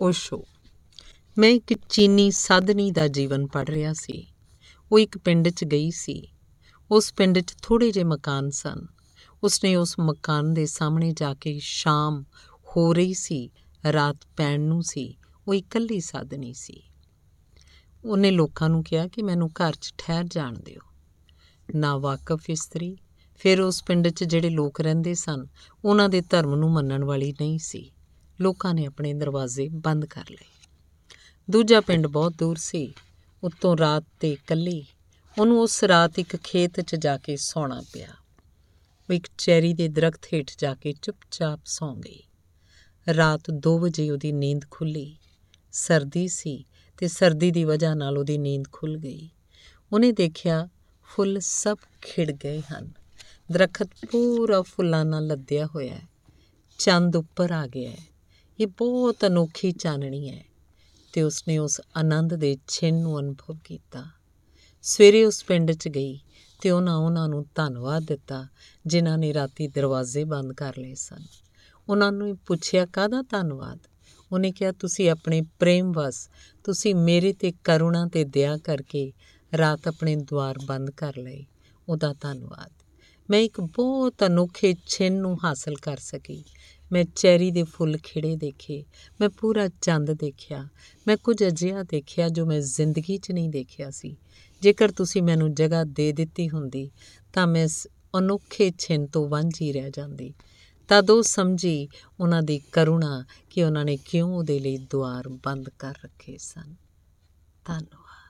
ਓਸ਼ੋ ਮੈਂ ਇੱਕ ਚੀਨੀ ਸਾਧਨੀ ਦਾ ਜੀਵਨ ਪੜ ਰਿਹਾ ਸੀ। ਉਹ ਇੱਕ ਪਿੰਡ 'ਚ ਗਈ ਸੀ। ਉਸ ਪਿੰਡ 'ਚ ਥੋੜੇ ਜਿਹੇ ਮਕਾਨ ਸਨ। ਉਸਨੇ ਉਸ ਮਕਾਨ ਦੇ ਸਾਹਮਣੇ ਜਾ ਕੇ ਸ਼ਾਮ ਹੋ ਰਹੀ ਸੀ, ਰਾਤ ਪੈਣ ਨੂੰ ਸੀ। ਉਹ ਇਕੱਲੀ ਸਾਧਨੀ ਸੀ। ਉਹਨੇ ਲੋਕਾਂ ਨੂੰ ਕਿਹਾ ਕਿ ਮੈਨੂੰ ਘਰ 'ਚ ਠਹਿਰ ਜਾਣ ਦਿਓ। ਨਾ ਵਾਕਫ ਇਸਤਰੀ, ਫਿਰ ਉਸ ਪਿੰਡ 'ਚ ਜਿਹੜੇ ਲੋਕ ਰਹਿੰਦੇ ਸਨ, ਉਹਨਾਂ ਦੇ ਧਰਮ ਨੂੰ ਮੰਨਣ ਵਾਲੀ ਨਹੀਂ ਸੀ। ਲੋਕਾਂ ਨੇ ਆਪਣੇ ਦਰਵਾਜ਼ੇ ਬੰਦ ਕਰ ਲਏ। ਦੂਜਾ ਪਿੰਡ ਬਹੁਤ ਦੂਰ ਸੀ। ਉੱਤੋਂ ਰਾਤ ਤੇ ਇਕੱਲੀ, ਉਹਨੂੰ ਉਸ ਰਾਤ ਇੱਕ ਖੇਤ 'ਚ ਜਾ ਕੇ ਸੌਣਾ ਪਿਆ। ਉਹ ਇੱਕ ਚੈਰੀ ਦੇ ਦਰਖਤ ਹੇਠ ਜਾ ਕੇ ਚੁੱਪਚਾਪ ਸੌਂ ਗਈ। ਰਾਤ 2 ਵਜੇ ਉਹਦੀ ਨੀਂਦ ਖੁੱਲੀ। ਸਰਦੀ ਸੀ ਤੇ ਸਰਦੀ ਦੀ ਵਜ੍ਹਾ ਨਾਲ ਉਹਦੀ ਨੀਂਦ ਖੁੱਲ ਗਈ। ਉਹਨੇ ਦੇਖਿਆ ਫੁੱਲ ਸਭ ਖਿੜ ਗਏ ਹਨ। ਦਰਖਤ ਪੂਰਾ ਫੁੱਲਾਂ ਨਾਲ ਲੱਦਿਆ ਹੋਇਆ ਹੈ। ਚੰਦ ਉੱਪਰ ਆ ਗਿਆ ਹੈ। ਇਹ ਬਹੁਤ ਅਨੋਖੀ ਚਾਨਣੀ ਹੈ ਤੇ ਉਸਨੇ ਉਸ ਆਨੰਦ ਦੇ ਛਿਨ ਨੂੰ ਅਨੁਭਵ ਕੀਤਾ। ਸਵੇਰੇ ਉਸ ਪਿੰਡ 'ਚ ਗਈ ਤੇ ਉਹਨਾਂ ਉਹਨਾਂ ਨੂੰ ਧੰਨਵਾਦ ਦਿੱਤਾ, ਜਿਨ੍ਹਾਂ ਨੇ ਰਾਤੀ ਦਰਵਾਜ਼ੇ ਬੰਦ ਕਰ ਲਏ ਸਨ। ਉਹਨਾਂ ਨੂੰ ਪੁੱਛਿਆ, ਕਾਹਦਾ ਧੰਨਵਾਦ? ਉਹਨੇ ਕਿਹਾ, ਤੁਸੀਂ ਆਪਣੇ ਪ੍ਰੇਮ ਵਸ, ਤੁਸੀਂ ਮੇਰੇ ਤੇ ਕਰੁਣਾ ਤੇ ਦਇਆ ਕਰਕੇ ਰਾਤ ਆਪਣੇ ਦਵਾਰ ਬੰਦ ਕਰ ਲਏ। ਉਹਦਾ ਧੰਨਵਾਦ। ਮੈਂ ਇੱਕ ਬਹੁਤ ਅਨੋਖੇ ਛਿਨ ਨੂੰ ਹਾਸਲ ਕਰ ਸਕੀ। ਮੈਂ ਚੈਰੀ ਦੇ ਫੁੱਲ ਖਿੜੇ ਦੇਖੇ, ਮੈਂ ਪੂਰਾ ਚੰਦ ਦੇਖਿਆ, ਮੈਂ ਕੁਝ ਅਜਿਹਾ ਦੇਖਿਆ ਜੋ ਮੈਂ ਜ਼ਿੰਦਗੀ 'ਚ ਨਹੀਂ ਦੇਖਿਆ ਸੀ। ਜੇਕਰ ਤੁਸੀਂ ਮੈਨੂੰ ਜਗ੍ਹਾ ਦੇ ਦਿੱਤੀ ਹੁੰਦੀ, ਤਾਂ ਮੈਂ ਇਸ ਅਨੋਖੇ ਛਿਨ ਤੋਂ ਵਾਂਝੀ ਰਹਿ ਜਾਂਦੀ। ਤਦ ਉਹ ਸਮਝੀ ਉਹਨਾਂ ਦੀ ਕਰੁਣਾ ਕਿ ਉਹਨਾਂ ਨੇ ਕਿਉਂ ਉਹਦੇ ਲਈ ਦੁਆਰ ਬੰਦ ਕਰ ਰੱਖੇ ਸਨ। ਧੰਨਵਾਦ।